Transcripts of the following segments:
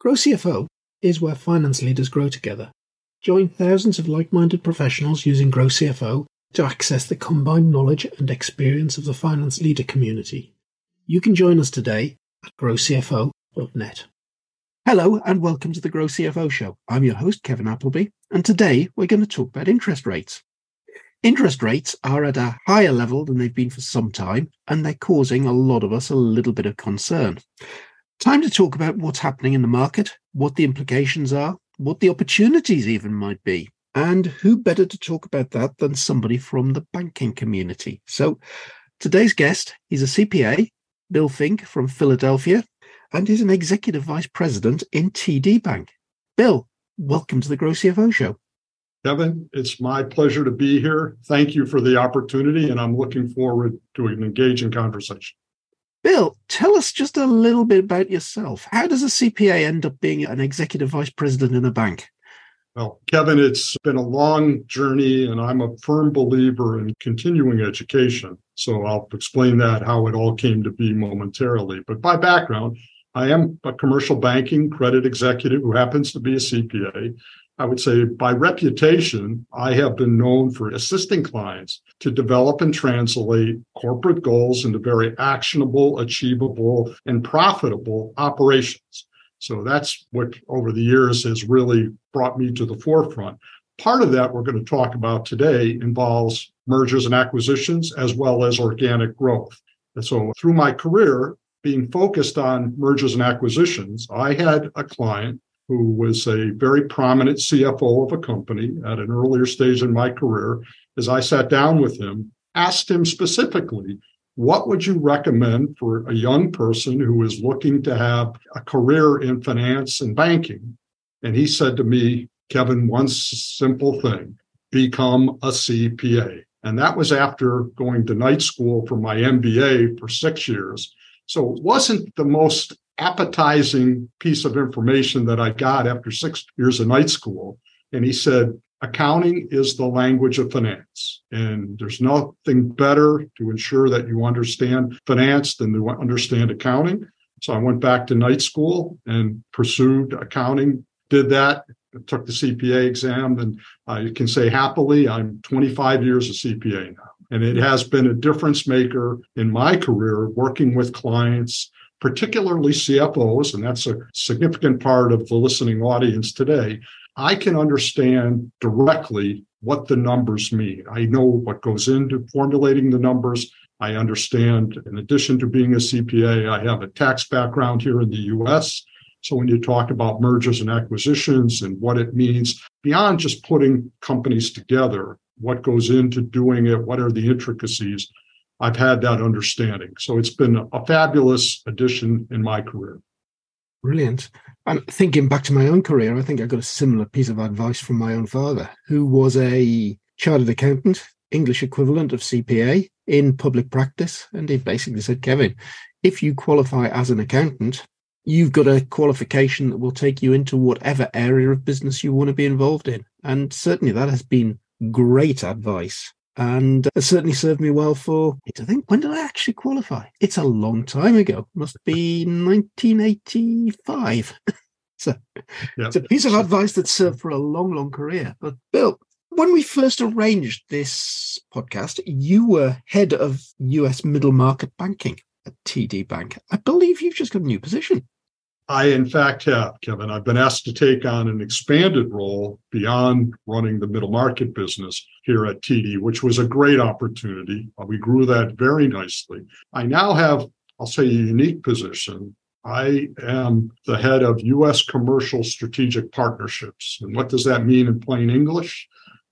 Grow CFO is where finance leaders grow together. Join thousands of like minded professionals using Grow CFO to access the combined knowledge and experience of the finance leader community. You can join us today at growcfo.net. Hello and welcome to the Grow CFO Show. I'm your host, Kevin Appleby, and today we're going to talk about interest rates. Interest rates are at a higher level than they've been for some time, and they're causing a lot of us a little bit of concern. Time to talk about what's happening in the market, what the implications are, what the opportunities even might be. And who better to talk about that than somebody from the banking community? So today's guest, he's a CPA, Bill Fink from Philadelphia, and he's an executive vice president in TD Bank. Bill, welcome to the Grow CFO show. Kevin, it's my pleasure to be here. Thank you for the opportunity, and I'm looking forward to an engaging conversation. Bill, tell us just a little bit about yourself. How does a CPA end up being an executive vice president in a bank? Well, Kevin, it's been a long journey, and I'm a firm believer in continuing education. So I'll explain that, how it all came to be momentarily. But by background, I am a commercial banking credit executive who happens to be a CPA. I would say by reputation, I have been known for assisting clients to develop and translate corporate goals into very actionable, achievable, and profitable operations. So that's what over the years has really brought me to the forefront. Part of that we're going to talk about today involves mergers and acquisitions as well as organic growth. And so through my career, being focused on mergers and acquisitions, I had a client who was a very prominent CFO of a company at an earlier stage in my career, as I sat down with him, asked him specifically, what would you recommend for a young person who is looking to have a career in finance and banking? And he said to me, Kevin, one simple thing become a CPA. And that was after going to night school for my MBA for six years. So it wasn't the most appetizing piece of information that I got after six years of night school. And he said, accounting is the language of finance. And there's nothing better to ensure that you understand finance than to understand accounting. So I went back to night school and pursued accounting, did that, took the CPA exam, and I can say happily, I'm 25 years a CPA now. And it has been a difference maker in my career working with clients particularly CFOs, and that's a significant part of the listening audience today, I can understand directly what the numbers mean. I know what goes into formulating the numbers. I understand, in addition to being a CPA, I have a tax background here in the US. So when you talk about mergers and acquisitions and what it means beyond just putting companies together, what goes into doing it, what are the intricacies, I've had that understanding. So it's been a fabulous addition in my career. Brilliant. And thinking back to my own career, I think I got a similar piece of advice from my own father, who was a chartered accountant, English equivalent of CPA in public practice. And he basically said, Kevin, if you qualify as an accountant, you've got a qualification that will take you into whatever area of business you want to be involved in. And certainly that has been great advice and it certainly served me well for I think when did I actually qualify? It's a long time ago. Must be 1985. so yep. it's a piece of advice that served for a long, long career. But Bill, when we first arranged this podcast, you were head of US middle market banking at TD Bank. I believe you've just got a new position. I, in fact, have, Kevin. I've been asked to take on an expanded role beyond running the middle market business here at TD, which was a great opportunity. Uh, we grew that very nicely. I now have, I'll say, a unique position. I am the head of U.S. commercial strategic partnerships. And what does that mean in plain English?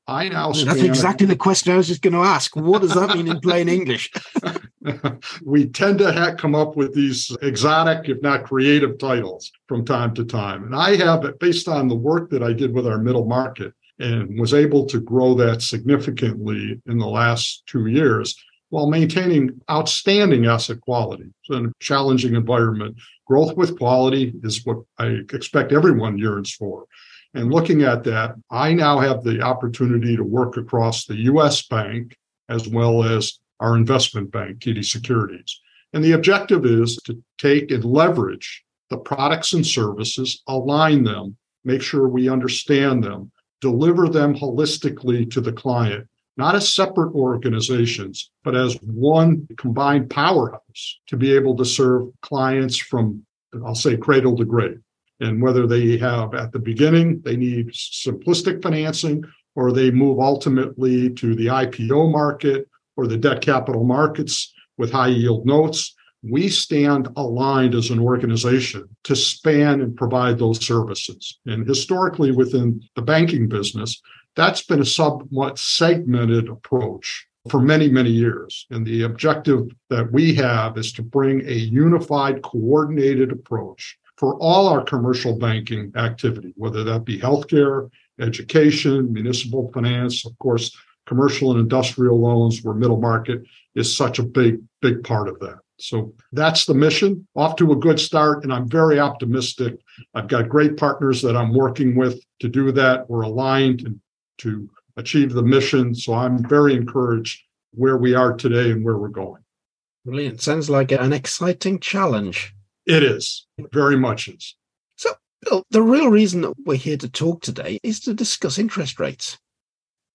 I now That's exactly the question I was just going to ask. What does that mean in plain English? we tend to have come up with these exotic, if not creative titles from time to time. And I have, based on the work that I did with our middle market and was able to grow that significantly in the last two years while maintaining outstanding asset quality. In a challenging environment, growth with quality is what I expect everyone yearns for. And looking at that, I now have the opportunity to work across the US Bank as well as our investment bank, TD Securities. And the objective is to take and leverage the products and services, align them, make sure we understand them, deliver them holistically to the client, not as separate organizations, but as one combined powerhouse to be able to serve clients from, I'll say, cradle to grave. And whether they have at the beginning, they need simplistic financing, or they move ultimately to the IPO market or the debt capital markets with high yield notes, we stand aligned as an organization to span and provide those services. And historically, within the banking business, that's been a somewhat segmented approach for many, many years. And the objective that we have is to bring a unified, coordinated approach for all our commercial banking activity, whether that be healthcare, education, municipal finance, of course, commercial and industrial loans, where middle market is such a big, big part of that. So that's the mission. Off to a good start, and I'm very optimistic. I've got great partners that I'm working with to do that. We're aligned to achieve the mission. So I'm very encouraged where we are today and where we're going. Brilliant. Sounds like an exciting challenge. It is. It very much is. So, Bill, the real reason that we're here to talk today is to discuss interest rates.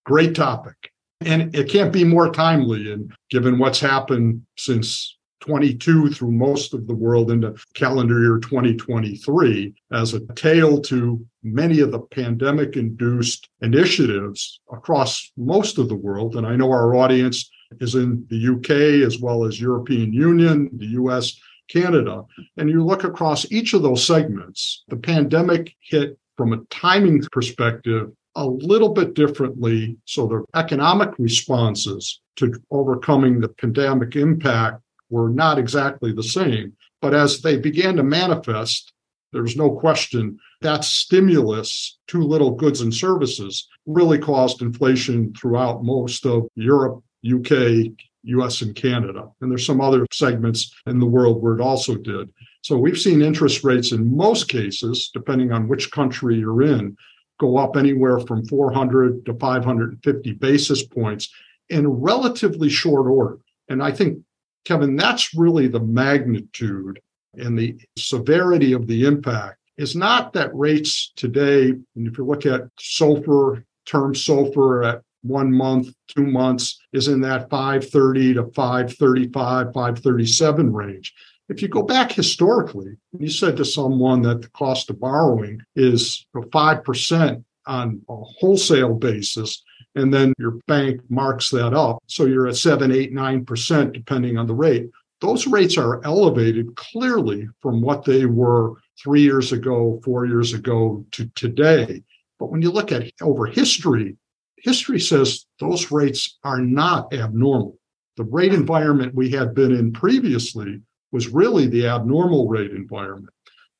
Great topic. And it can't be more timely. And given what's happened since 22 through most of the world into calendar year 2023 as a tail to many of the pandemic induced initiatives across most of the world. And I know our audience is in the UK as well as European Union, the US, Canada. And you look across each of those segments, the pandemic hit from a timing perspective a little bit differently. So the economic responses to overcoming the pandemic impact were not exactly the same. But as they began to manifest, there's no question that stimulus, too little goods and services, really caused inflation throughout most of Europe, UK, US, and Canada. And there's some other segments in the world where it also did. So we've seen interest rates in most cases, depending on which country you're in, go up anywhere from 400 to 550 basis points in relatively short order. And I think Kevin, that's really the magnitude and the severity of the impact is not that rates today, and if you look at SOFR, term SOFR at one month, two months, is in that 530 to 535, 537 range. If you go back historically, you said to someone that the cost of borrowing is 5% on a wholesale basis, and then your bank marks that up. So you're at seven, eight, nine percent, depending on the rate. Those rates are elevated clearly from what they were three years ago, four years ago to today. But when you look at over history, history says those rates are not abnormal. The rate environment we had been in previously was really the abnormal rate environment.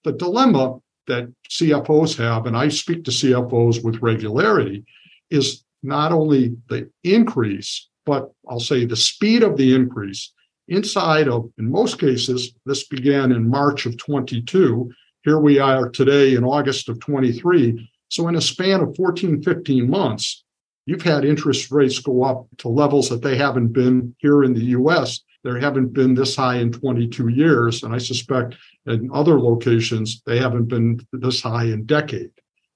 The dilemma that CFOs have, and I speak to CFOs with regularity, is not only the increase, but I'll say the speed of the increase inside of, in most cases, this began in March of 22. Here we are today in August of 23. So, in a span of 14, 15 months, you've had interest rates go up to levels that they haven't been here in the US. There haven't been this high in 22 years. And I suspect in other locations, they haven't been this high in decade,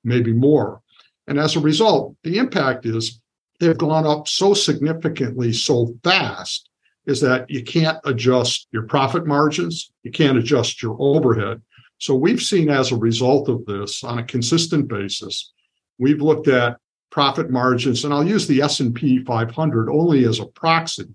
maybe more. And as a result, the impact is they've gone up so significantly so fast is that you can't adjust your profit margins, you can't adjust your overhead. So we've seen as a result of this on a consistent basis, we've looked at profit margins and I'll use the S&P 500 only as a proxy.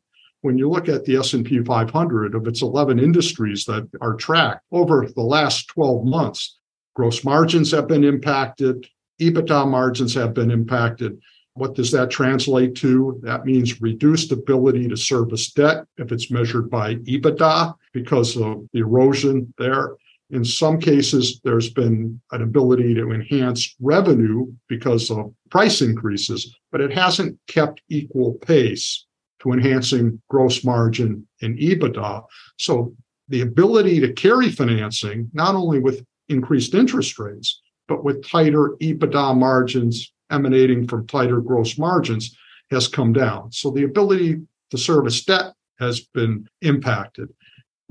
When you look at the S&P 500 of its 11 industries that are tracked over the last 12 months, gross margins have been impacted, EBITDA margins have been impacted. What does that translate to? That means reduced ability to service debt if it's measured by EBITDA because of the erosion there. In some cases, there's been an ability to enhance revenue because of price increases, but it hasn't kept equal pace to enhancing gross margin and EBITDA. So the ability to carry financing, not only with increased interest rates, but with tighter EBITDA margins emanating from tighter gross margins has come down. So the ability to service debt has been impacted.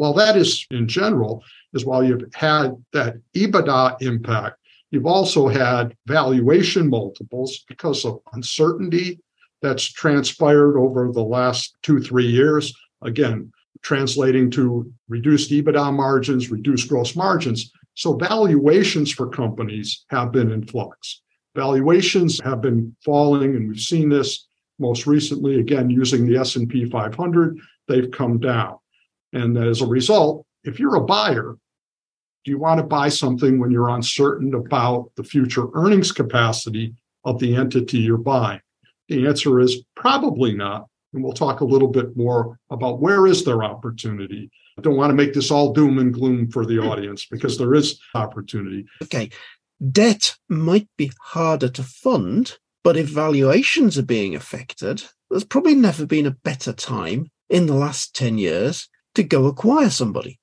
While that is in general, is while you've had that EBITDA impact, you've also had valuation multiples because of uncertainty that's transpired over the last two, three years. Again, translating to reduced EBITDA margins, reduced gross margins. So valuations for companies have been in flux. Valuations have been falling, and we've seen this most recently, again, using the S&P 500, they've come down. And as a result, if you're a buyer, do you want to buy something when you're uncertain about the future earnings capacity of the entity you're buying? The answer is probably not. And we'll talk a little bit more about where is there opportunity. I don't want to make this all doom and gloom for the audience because there is opportunity. Okay. Debt might be harder to fund, but if valuations are being affected, there's probably never been a better time in the last 10 years to go acquire somebody.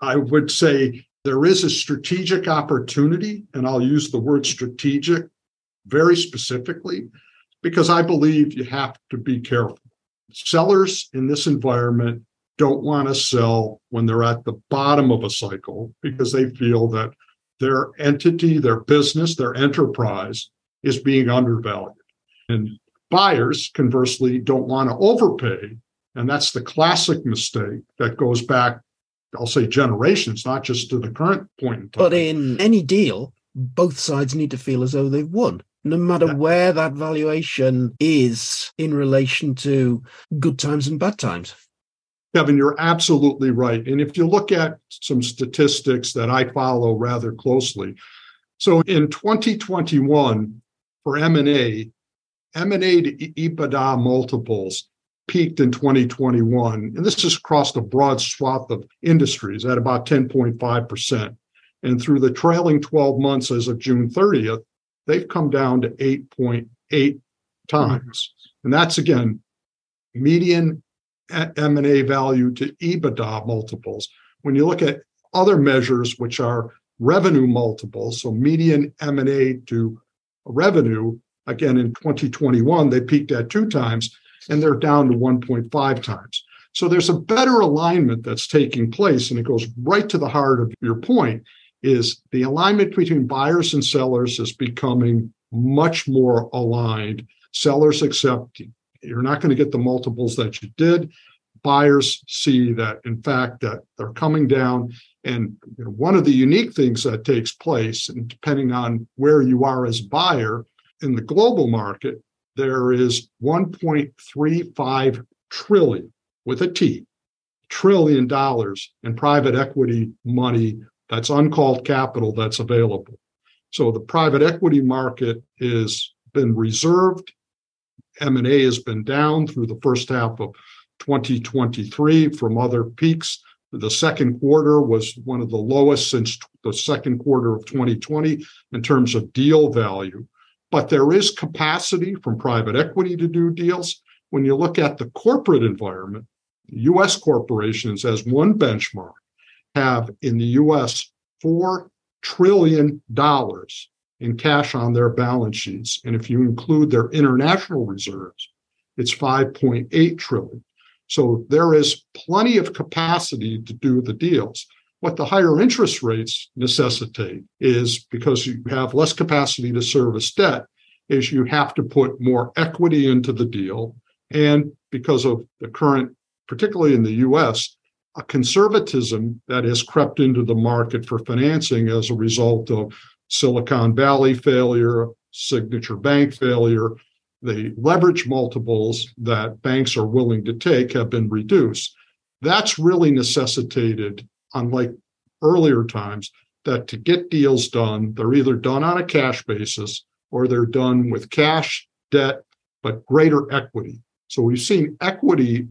I would say there is a strategic opportunity, and I'll use the word strategic very specifically because I believe you have to be careful. Sellers in this environment don't want to sell when they're at the bottom of a cycle because they feel that their entity, their business, their enterprise is being undervalued. And buyers, conversely, don't want to overpay. And that's the classic mistake that goes back, I'll say generations, not just to the current point in time. But in any deal, both sides need to feel as though they've won no matter yeah. where that valuation is in relation to good times and bad times. Kevin, you're absolutely right. And if you look at some statistics that I follow rather closely, so in 2021 for M&A, M&A to EBITDA multiples peaked in 2021, and this is across a broad swath of industries at about 10.5%. And through the trailing 12 months as of June 30th, they've come down to 8.8 times. And that's again, median M&A value to EBITDA multiples. When you look at other measures, which are revenue multiples, so median M&A to revenue, again in 2021, they peaked at two times and they're down to 1.5 times. So there's a better alignment that's taking place, and it goes right to the heart of your point is the alignment between buyers and sellers is becoming much more aligned. Sellers accept you're not going to get the multiples that you did. Buyers see that, in fact, that they're coming down. And you know, one of the unique things that takes place, and depending on where you are as buyer in the global market, there is 1.35 trillion with a T trillion dollars in private equity money that's uncalled capital that's available. So the private equity market has been reserved. M&A has been down through the first half of 2023 from other peaks. The second quarter was one of the lowest since the second quarter of 2020 in terms of deal value. But there is capacity from private equity to do deals. When you look at the corporate environment, US corporations as one benchmark have in the US $4 trillion in cash on their balance sheets. And if you include their international reserves, it's 5.8 trillion. So there is plenty of capacity to do the deals. What the higher interest rates necessitate is because you have less capacity to service debt, is you have to put more equity into the deal. And because of the current, particularly in the US, a conservatism that has crept into the market for financing as a result of Silicon Valley failure, Signature Bank failure. The leverage multiples that banks are willing to take have been reduced. That's really necessitated, unlike earlier times, that to get deals done, they're either done on a cash basis or they're done with cash, debt, but greater equity. So we've seen equity,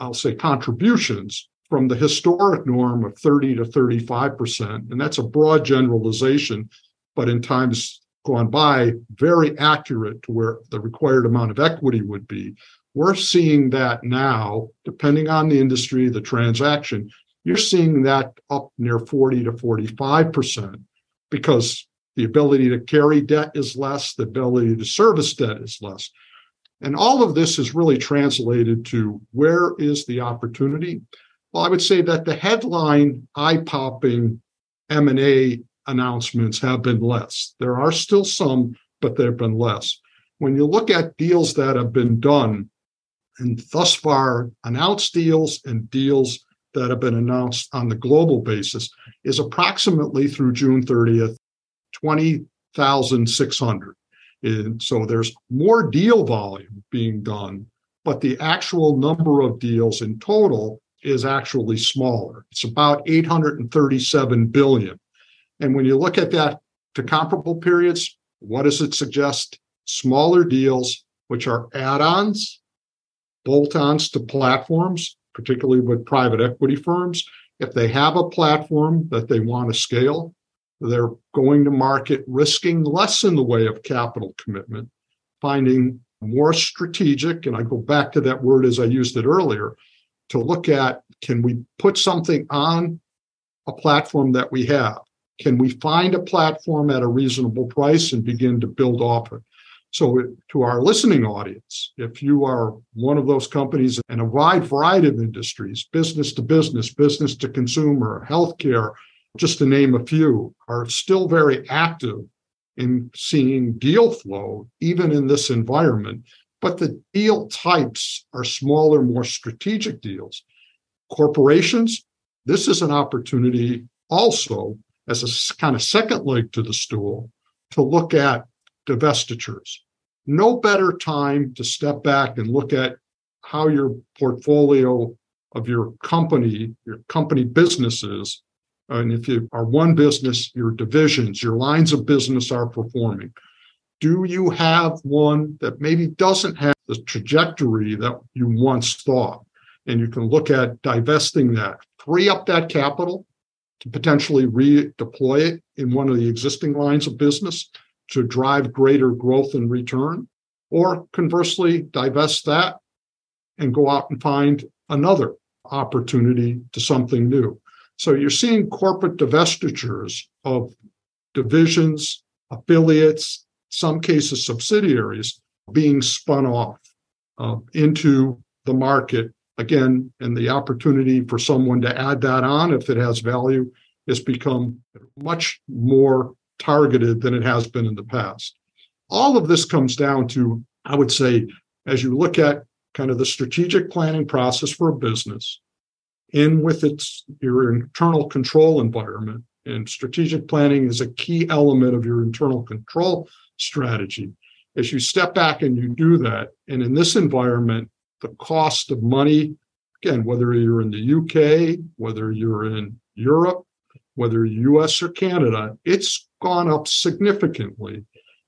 I'll say contributions from the historic norm of 30 to 35%. And that's a broad generalization, but in times gone by, very accurate to where the required amount of equity would be. We're seeing that now, depending on the industry, the transaction, you're seeing that up near 40 to 45% because the ability to carry debt is less, the ability to service debt is less. And all of this is really translated to where is the opportunity? Well, I would say that the headline eye-popping M&A announcements have been less. There are still some, but there have been less. When you look at deals that have been done, and thus far announced deals and deals that have been announced on the global basis, is approximately through June 30th, 20,600. And so there's more deal volume being done, but the actual number of deals in total is actually smaller. It's about 837 billion. And when you look at that to comparable periods, what does it suggest? Smaller deals, which are add ons, bolt ons to platforms, particularly with private equity firms. If they have a platform that they want to scale, they're going to market risking less in the way of capital commitment, finding more strategic. And I go back to that word as I used it earlier to look at can we put something on a platform that we have? Can we find a platform at a reasonable price and begin to build off it? So, to our listening audience, if you are one of those companies in a wide variety of industries, business to business, business to consumer, healthcare, just to name a few, are still very active in seeing deal flow, even in this environment. But the deal types are smaller, more strategic deals. Corporations, this is an opportunity also as a kind of second leg to the stool to look at divestitures. No better time to step back and look at how your portfolio of your company, your company businesses, and if you are one business, your divisions, your lines of business are performing. Do you have one that maybe doesn't have the trajectory that you once thought? And you can look at divesting that, free up that capital to potentially redeploy it in one of the existing lines of business to drive greater growth and return, or conversely, divest that and go out and find another opportunity to something new. So you're seeing corporate divestitures of divisions, affiliates, some cases subsidiaries being spun off uh, into the market again and the opportunity for someone to add that on if it has value has become much more targeted than it has been in the past all of this comes down to i would say as you look at kind of the strategic planning process for a business in with its your internal control environment and strategic planning is a key element of your internal control strategy. As you step back and you do that, and in this environment, the cost of money, again, whether you're in the UK, whether you're in Europe, whether US or Canada, it's gone up significantly.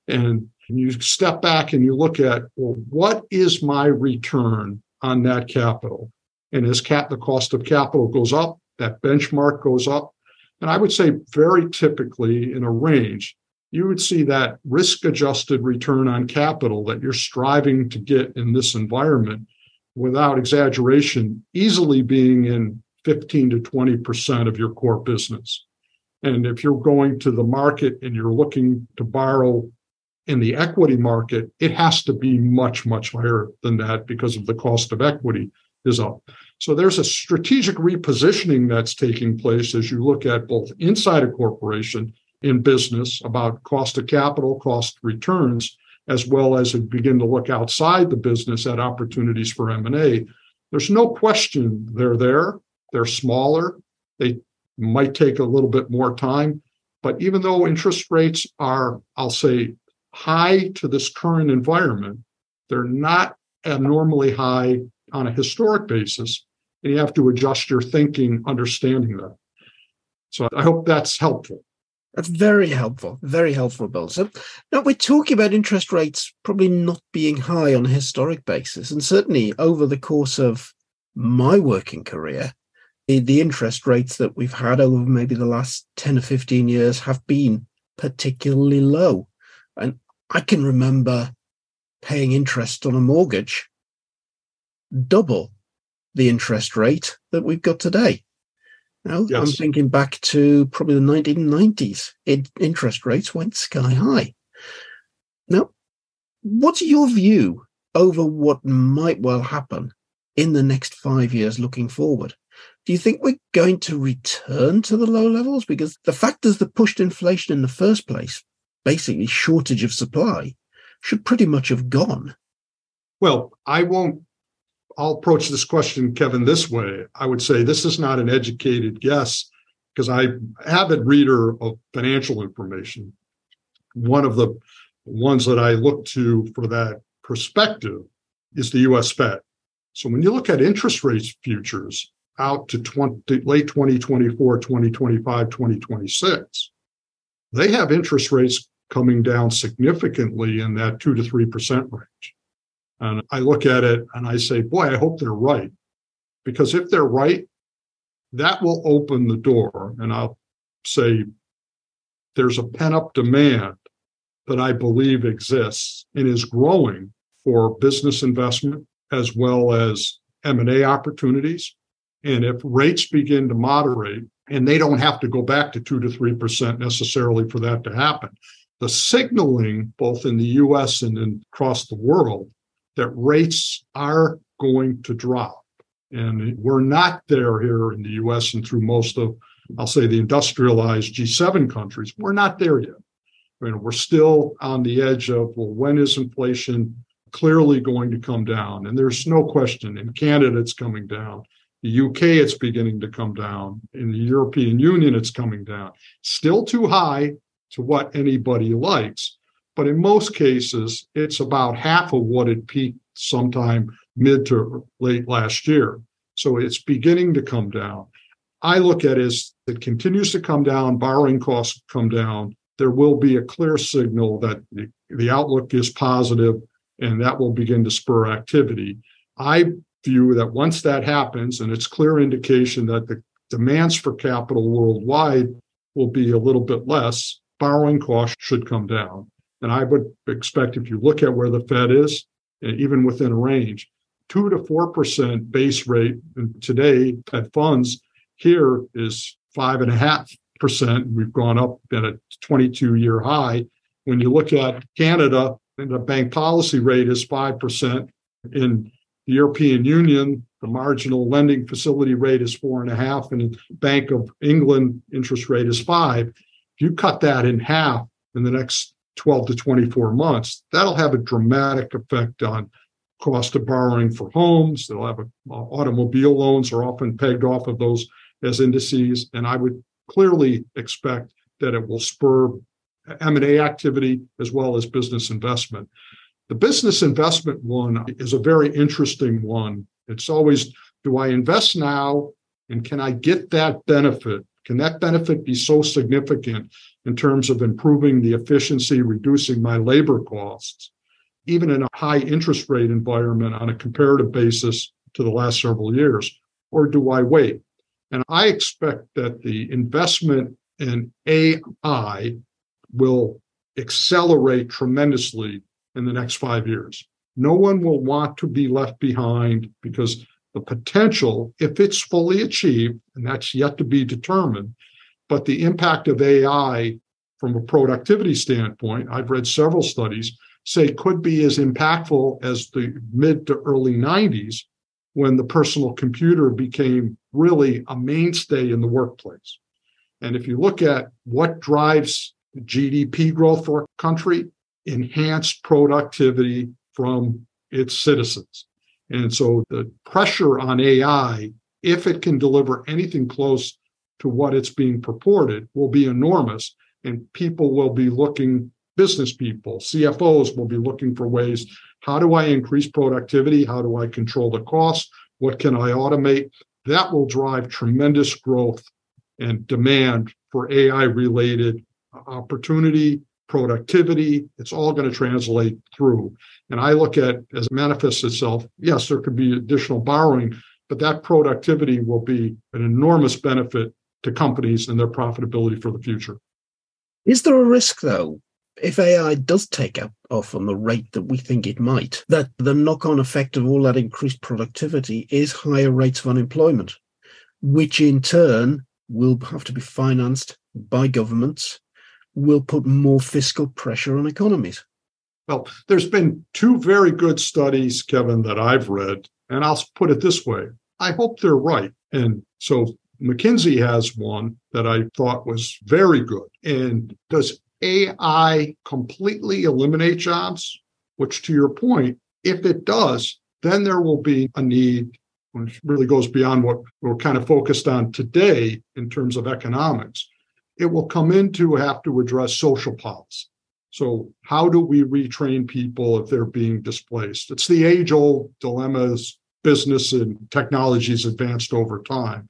And you step back and you look at, well, what is my return on that capital? And as cap, the cost of capital goes up, that benchmark goes up. And I would say very typically in a range, you would see that risk adjusted return on capital that you're striving to get in this environment without exaggeration easily being in 15 to 20% of your core business. And if you're going to the market and you're looking to borrow in the equity market, it has to be much, much higher than that because of the cost of equity is up. So there's a strategic repositioning that's taking place as you look at both inside a corporation in business about cost of capital, cost returns, as well as begin to look outside the business at opportunities for M&A. There's no question they're there. They're smaller. They might take a little bit more time. But even though interest rates are, I'll say, high to this current environment, they're not abnormally high on a historic basis. And you have to adjust your thinking, understanding that. So I hope that's helpful. That's very helpful. Very helpful, Bill. So now we're talking about interest rates probably not being high on a historic basis. And certainly over the course of my working career, the interest rates that we've had over maybe the last 10 or 15 years have been particularly low. And I can remember paying interest on a mortgage double the interest rate that we've got today. Now, yes. I'm thinking back to probably the 1990s. It, interest rates went sky high. Now, what's your view over what might well happen in the next five years looking forward? Do you think we're going to return to the low levels? Because the factors that pushed inflation in the first place, basically shortage of supply, should pretty much have gone. Well, I won't. I'll approach this question, Kevin, this way. I would say this is not an educated guess because I'm avid reader of financial information. One of the ones that I look to for that perspective is the US Fed. So when you look at interest rates futures out to 20, late 2024, 2025, 2026, they have interest rates coming down significantly in that 2 to 3% range. And I look at it and I say, boy, I hope they're right. Because if they're right, that will open the door. And I'll say there's a pent up demand that I believe exists and is growing for business investment as well as M&A opportunities. And if rates begin to moderate, and they don't have to go back to 2 to 3% necessarily for that to happen, the signaling both in the US and in, across the world that rates are going to drop. And we're not there here in the US and through most of, I'll say, the industrialized G7 countries. We're not there yet. I mean, we're still on the edge of, well, when is inflation clearly going to come down? And there's no question in Canada, it's coming down. The UK, it's beginning to come down. In the European Union, it's coming down. Still too high to what anybody likes. But in most cases, it's about half of what it peaked sometime mid to late last year. So it's beginning to come down. I look at it as it continues to come down, borrowing costs come down. There will be a clear signal that the, the outlook is positive and that will begin to spur activity. I view that once that happens, and it's clear indication that the demands for capital worldwide will be a little bit less, borrowing costs should come down. And I would expect if you look at where the Fed is, eh, even within a range, two to four percent base rate and today at funds here is five and a half percent. We've gone up at a 22 year high. When you look at Canada, the bank policy rate is five percent. In the European Union, the marginal lending facility rate is four and a half, and Bank of England interest rate is five. If you cut that in half in the next 12 to 24 months, that'll have a dramatic effect on cost of borrowing for homes. They'll have a, uh, automobile loans are often pegged off of those as indices, and I would clearly expect that it will spur M&A activity as well as business investment. The business investment one is a very interesting one. It's always do I invest now and can I get that benefit? Can that benefit be so significant in terms of improving the efficiency, reducing my labor costs, even in a high interest rate environment on a comparative basis to the last several years? Or do I wait? And I expect that the investment in AI will accelerate tremendously in the next five years. No one will want to be left behind because the potential, if it's fully achieved, and that's yet to be determined, but the impact of AI from a productivity standpoint, I've read several studies say could be as impactful as the mid to early 90s when the personal computer became really a mainstay in the workplace. And if you look at what drives GDP growth for a country, enhanced productivity from its citizens. And so the pressure on AI, if it can deliver anything close to what it's being purported, will be enormous. And people will be looking, business people, CFOs will be looking for ways how do I increase productivity? How do I control the costs? What can I automate? That will drive tremendous growth and demand for AI related opportunity, productivity. It's all going to translate through. And I look at as it manifests itself, yes, there could be additional borrowing, but that productivity will be an enormous benefit to companies and their profitability for the future. Is there a risk, though, if AI does take off on the rate that we think it might, that the knock on effect of all that increased productivity is higher rates of unemployment, which in turn will have to be financed by governments will put more fiscal pressure on economies? Well, there's been two very good studies, Kevin, that I've read. And I'll put it this way I hope they're right. And so McKinsey has one that I thought was very good. And does AI completely eliminate jobs? Which, to your point, if it does, then there will be a need, which really goes beyond what we're kind of focused on today in terms of economics. It will come into have to address social policy. So, how do we retrain people if they're being displaced? It's the age old dilemmas business and technology has advanced over time.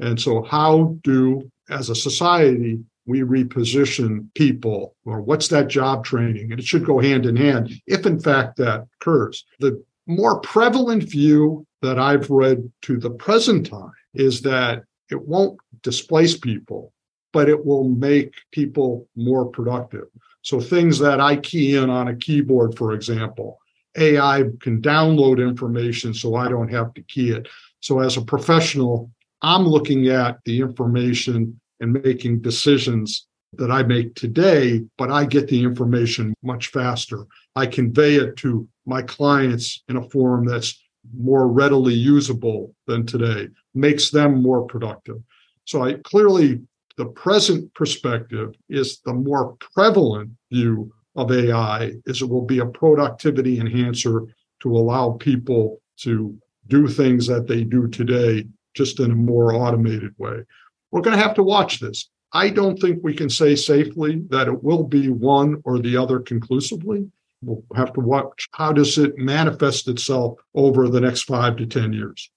And so, how do, as a society, we reposition people or what's that job training? And it should go hand in hand if, in fact, that occurs. The more prevalent view that I've read to the present time is that it won't displace people, but it will make people more productive. So things that I key in on a keyboard, for example, AI can download information so I don't have to key it. So as a professional, I'm looking at the information and making decisions that I make today, but I get the information much faster. I convey it to my clients in a form that's more readily usable than today, makes them more productive. So I clearly the present perspective is the more prevalent view of AI is it will be a productivity enhancer to allow people to do things that they do today just in a more automated way. We're going to have to watch this. I don't think we can say safely that it will be one or the other conclusively. We'll have to watch how does it manifest itself over the next five to 10 years.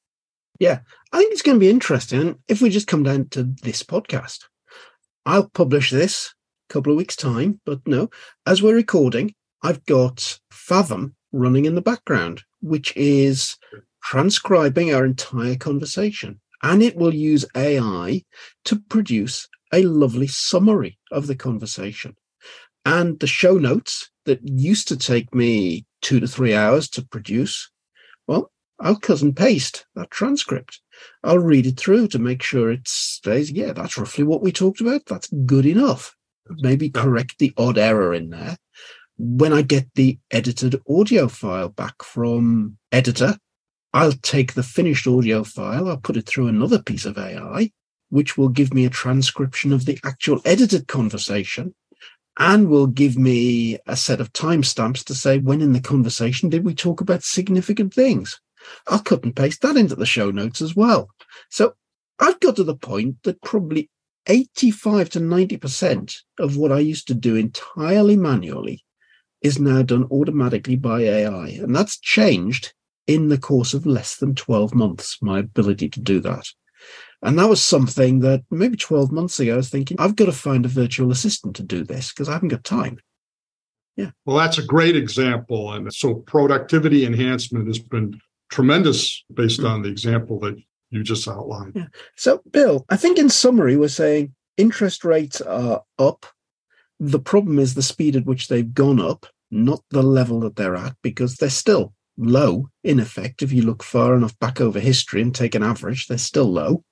Yeah, I think it's going to be interesting. If we just come down to this podcast, I'll publish this a couple of weeks' time, but no, as we're recording, I've got Fathom running in the background, which is transcribing our entire conversation. And it will use AI to produce a lovely summary of the conversation. And the show notes that used to take me two to three hours to produce, I'll cut and paste that transcript. I'll read it through to make sure it stays, yeah, that's roughly what we talked about. That's good enough. Maybe correct the odd error in there. When I get the edited audio file back from editor, I'll take the finished audio file, I'll put it through another piece of AI, which will give me a transcription of the actual edited conversation and will give me a set of timestamps to say when in the conversation did we talk about significant things. I'll cut and paste that into the show notes as well. So I've got to the point that probably 85 to 90% of what I used to do entirely manually is now done automatically by AI. And that's changed in the course of less than 12 months, my ability to do that. And that was something that maybe 12 months ago, I was thinking, I've got to find a virtual assistant to do this because I haven't got time. Yeah. Well, that's a great example. And so productivity enhancement has been tremendous based mm-hmm. on the example that you just outlined. Yeah. So, Bill, I think in summary, we're saying interest rates are up. The problem is the speed at which they've gone up, not the level that they're at, because they're still low in effect. If you look far enough back over history and take an average, they're still low.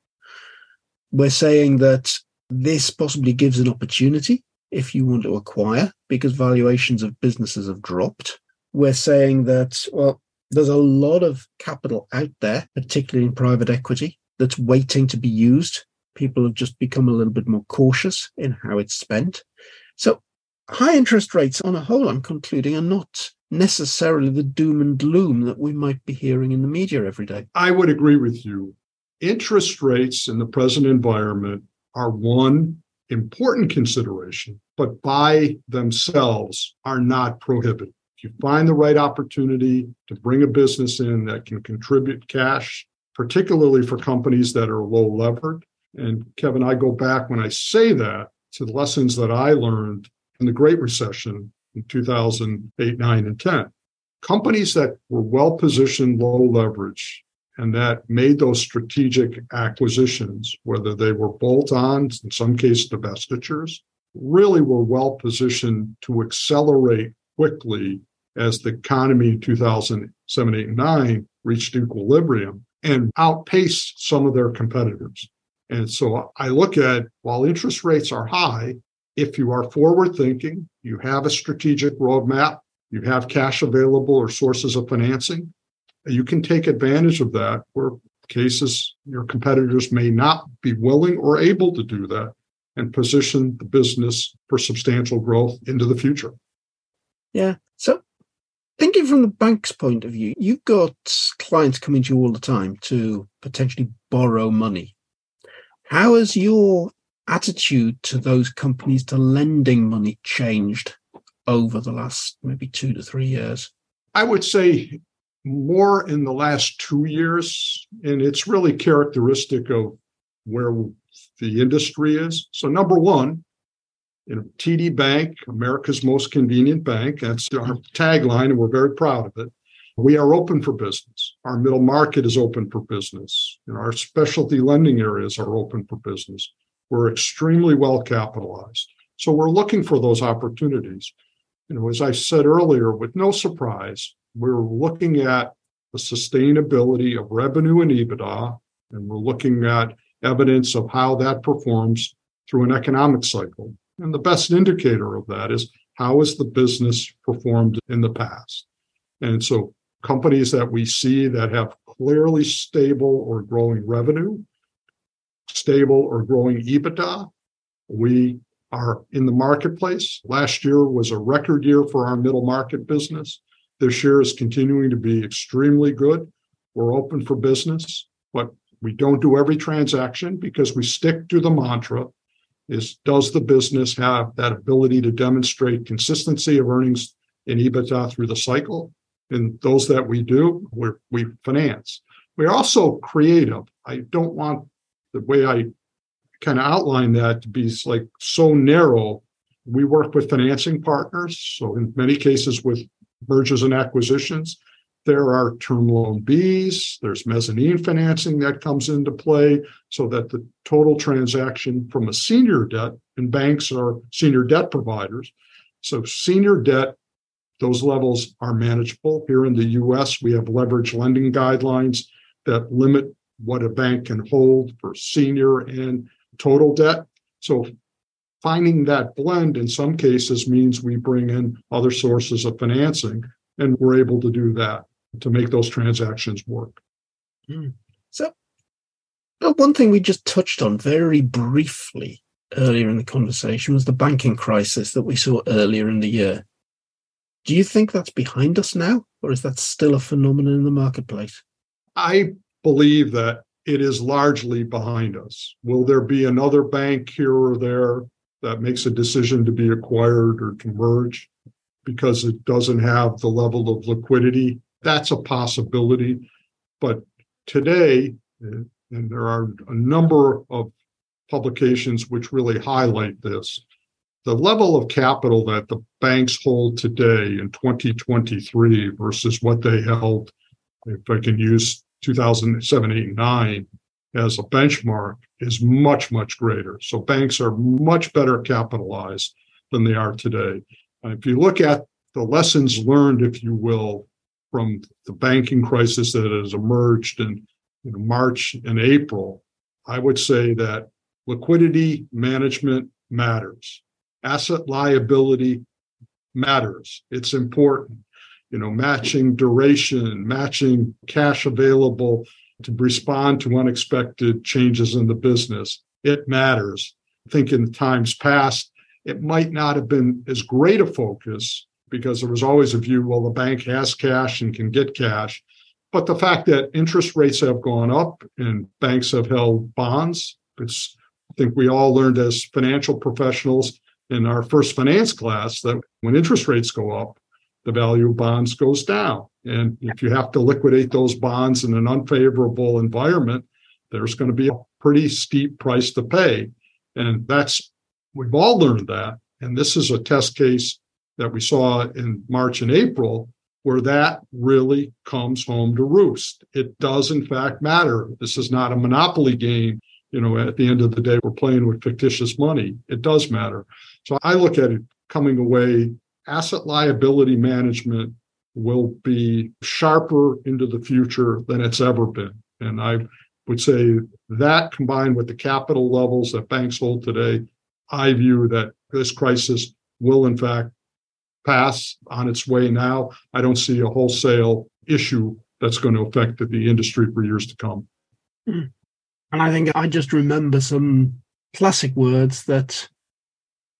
We're saying that this possibly gives an opportunity if you want to acquire because valuations of businesses have dropped. We're saying that, well, there's a lot of capital out there, particularly in private equity, that's waiting to be used. People have just become a little bit more cautious in how it's spent. So high interest rates on a whole, I'm concluding, are not necessarily the doom and gloom that we might be hearing in the media every day. I would agree with you. Interest rates in the present environment are one important consideration, but by themselves are not prohibited. You find the right opportunity to bring a business in that can contribute cash, particularly for companies that are low levered, and Kevin, I go back when I say that to the lessons that I learned in the Great Recession in 2008, 9, and 10. Companies that were well positioned, low leverage, and that made those strategic acquisitions, whether they were bolt ons, in some cases divestitures, really were well positioned to accelerate quickly as the economy in 2007, 8, and 9 reached equilibrium and outpaced some of their competitors. And so I look at while interest rates are high, if you are forward thinking, you have a strategic roadmap, you have cash available or sources of financing, you can take advantage of that where cases, your competitors may not be willing or able to do that and position the business for substantial growth into the future. Yeah. So, thinking from the bank's point of view, you've got clients coming to you all the time to potentially borrow money. How has your attitude to those companies to lending money changed over the last maybe two to three years? I would say more in the last two years, and it's really characteristic of where the industry is. So, number one, you know, TD Bank, America's most convenient bank, that's our tagline, and we're very proud of it. We are open for business. Our middle market is open for business. You know, our specialty lending areas are open for business. We're extremely well capitalized. So we're looking for those opportunities. You know, as I said earlier, with no surprise, we're looking at the sustainability of revenue and EBITDA, and we're looking at evidence of how that performs through an economic cycle. And the best indicator of that is how has the business performed in the past? And so companies that we see that have clearly stable or growing revenue, stable or growing EBITDA, we are in the marketplace. Last year was a record year for our middle market business. This year is continuing to be extremely good. We're open for business, but we don't do every transaction because we stick to the mantra is does the business have that ability to demonstrate consistency of earnings in EBITDA through the cycle? And those that we do, we we finance. We're also creative. I don't want the way I kind of outline that to be like so narrow. We work with financing partners. So in many cases with mergers and acquisitions, there are term loan Bs, there's mezzanine financing that comes into play so that the total transaction from a senior debt, and banks are senior debt providers. So senior debt, those levels are manageable. Here in the US, we have leverage lending guidelines that limit what a bank can hold for senior and total debt. So finding that blend in some cases means we bring in other sources of financing and we're able to do that to make those transactions work. Mm. So, one thing we just touched on very briefly earlier in the conversation was the banking crisis that we saw earlier in the year. Do you think that's behind us now, or is that still a phenomenon in the marketplace? I believe that it is largely behind us. Will there be another bank here or there that makes a decision to be acquired or to merge because it doesn't have the level of liquidity that's a possibility. But today, uh, and there are a number of publications which really highlight this, the level of capital that the banks hold today in 2023 versus what they held, if I can use 2007, 8, 9 as a benchmark, is much, much greater. So banks are much better capitalized than they are today. And if you look at the lessons learned, if you will, from the banking crisis that has emerged in know, March and April, I would say that liquidity management matters. Asset liability matters. It's important. You know, matching duration, matching cash available to respond to unexpected changes in the business. It matters. I think in times past, it might not have been as great a focus because there was always a view, well, the bank has cash and can get cash. But the fact that interest rates have gone up and banks have held bonds, it's, I think we all learned as financial professionals in our first finance class that when interest rates go up, the value of bonds goes down. And if you have to liquidate those bonds in an unfavorable environment, there's going to be a pretty steep price to pay. And that's, we've all learned that. And this is a test case that we saw in March and April, where that really comes home to roost. It does, in fact, matter. This is not a monopoly game. You know, at the end of the day, we're playing with fictitious money. It does matter. So I look at it coming away, asset liability management will be sharper into the future than it's ever been. And I would say that combined with the capital levels that banks hold today, I view that this crisis will, in fact, pass on its way now. I don't see a wholesale issue that's going to affect the industry for years to come. And I think I just remember some classic words that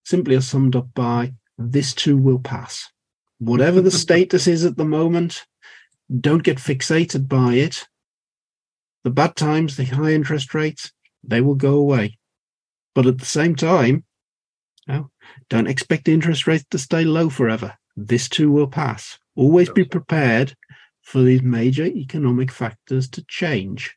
simply are summed up by this too will pass. Whatever the status is at the moment, don't get fixated by it. The bad times, the high interest rates, they will go away. But at the same time, no, don't expect the interest rates to stay low forever. This too will pass. Always be prepared for these major economic factors to change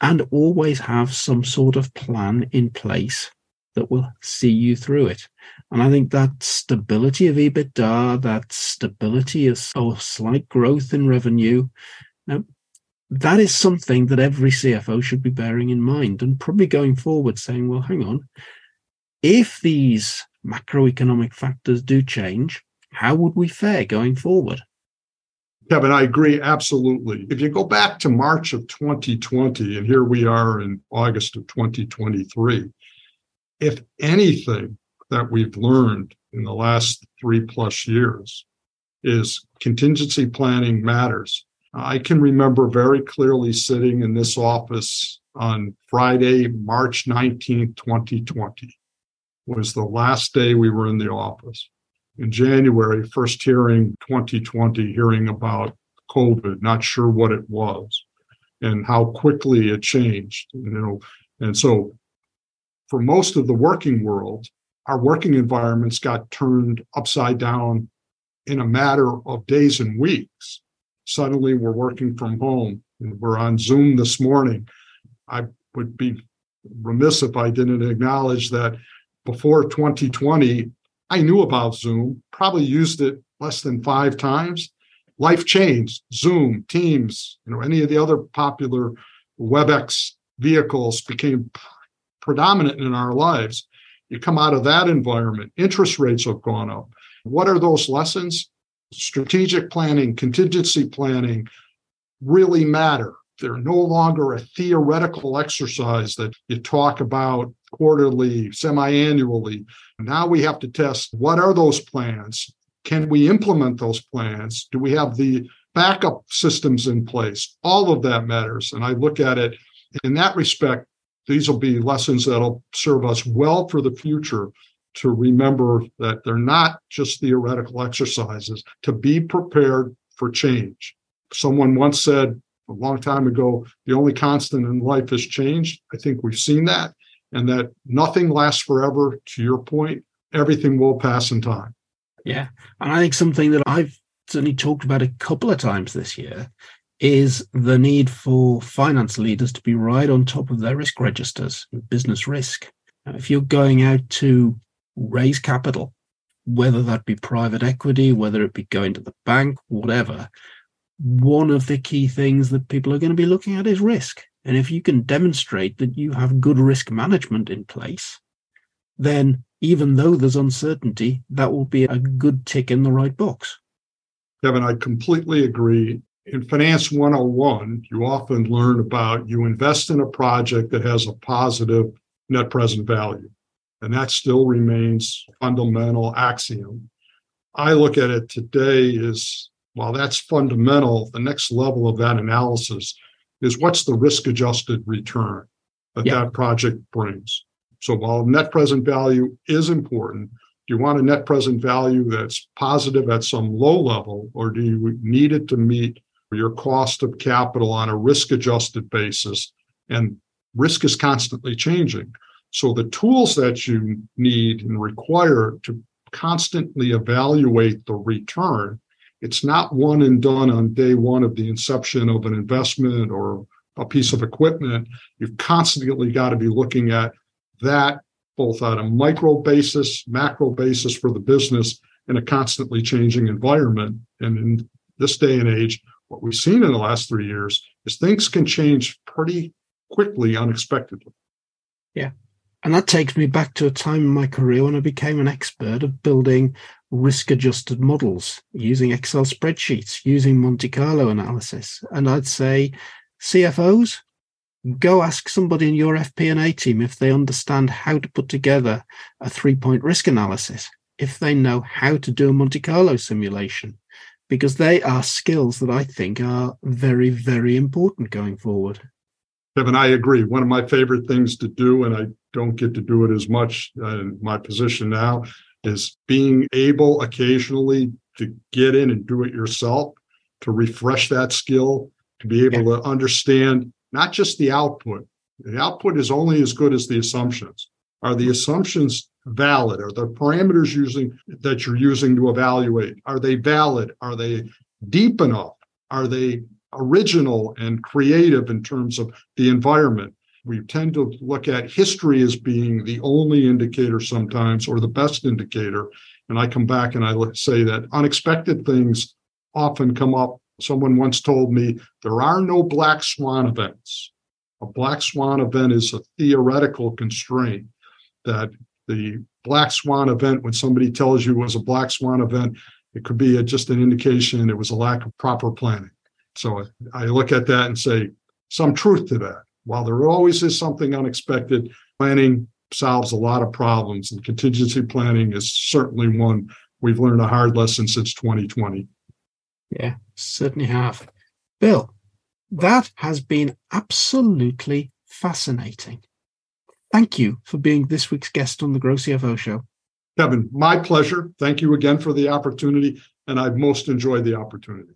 and always have some sort of plan in place that will see you through it. And I think that stability of EBITDA, that stability of or slight growth in revenue, now, that is something that every CFO should be bearing in mind and probably going forward saying, well, hang on, if these macroeconomic factors do change, how would we fare going forward? Kevin, I agree absolutely. If you go back to March of 2020, and here we are in August of 2023, if anything that we've learned in the last three plus years is contingency planning matters. I can remember very clearly sitting in this office on Friday, March 19th, 2020 was the last day we were in the office in January, first hearing 2020, hearing about COVID, not sure what it was and how quickly it changed. You know, and so for most of the working world, our working environments got turned upside down in a matter of days and weeks. Suddenly we're working from home and we're on Zoom this morning. I would be remiss if I didn't acknowledge that before 2020, I knew about Zoom, probably used it less than five times. Life changed. Zoom, Teams, you know, any of the other popular WebEx vehicles became predominant in our lives. You come out of that environment, interest rates have gone up. What are those lessons? Strategic planning, contingency planning really matter. They're no longer a theoretical exercise that you talk about quarterly, semi annually. Now we have to test what are those plans? Can we implement those plans? Do we have the backup systems in place? All of that matters. And I look at it in that respect, these will be lessons that'll serve us well for the future to remember that they're not just theoretical exercises, to be prepared for change. Someone once said a long time ago, the only constant in life is change. I think we've seen that and that nothing lasts forever. To your point, everything will pass in time. Yeah. And I think something that I've certainly talked about a couple of times this year is the need for finance leaders to be right on top of their risk registers, business risk. If you're going out to raise capital, whether that be private equity, whether it be going to the bank, whatever, one of the key things that people are going to be looking at is risk. And if you can demonstrate that you have good risk management in place, then even though there's uncertainty, that will be a good tick in the right box. Kevin, I completely agree. In Finance 101, you often learn about you invest in a project that has a positive net present value. And that still remains fundamental axiom. I look at it today as while that's fundamental, the next level of that analysis is what's the risk adjusted return that yeah. that project brings. So while net present value is important, do you want a net present value that's positive at some low level, or do you need it to meet your cost of capital on a risk adjusted basis? And risk is constantly changing. So the tools that you need and require to constantly evaluate the return it's not one and done on day one of the inception of an investment or a piece of equipment. You've constantly got to be looking at that both on a micro basis, macro basis for the business in a constantly changing environment. And in this day and age, what we've seen in the last three years is things can change pretty quickly, unexpectedly. Yeah. And that takes me back to a time in my career when I became an expert of building risk adjusted models using Excel spreadsheets, using Monte Carlo analysis. And I'd say, CFOs, go ask somebody in your FP&A team if they understand how to put together a three point risk analysis, if they know how to do a Monte Carlo simulation, because they are skills that I think are very, very important going forward. Kevin, I agree. One of my favorite things to do, and I don't get to do it as much uh, in my position now, is being able occasionally to get in and do it yourself, to refresh that skill, to be able yeah. to understand not just the output. The output is only as good as the assumptions. Are the assumptions valid? Are the parameters using that you're using to evaluate are they valid? Are they deep enough? Are they original and creative in terms of the environment? We tend to look at history as being the only indicator sometimes or the best indicator. And I come back and I say that unexpected things often come up. Someone once told me there are no black swan events. A black swan event is a theoretical constraint that the black swan event, when somebody tells you it was a black swan event, it could be a, just an indication it was a lack of proper planning. So I look at that and say, some truth to that. While there always is something unexpected, planning solves a lot of problems, and contingency planning is certainly one we've learned a hard lesson since 2020. Yeah, certainly have. Bill, that has been absolutely fascinating. Thank you for being this week's guest on the Grow CFO Show. Kevin, my pleasure. Thank you again for the opportunity, and I've most enjoyed the opportunity.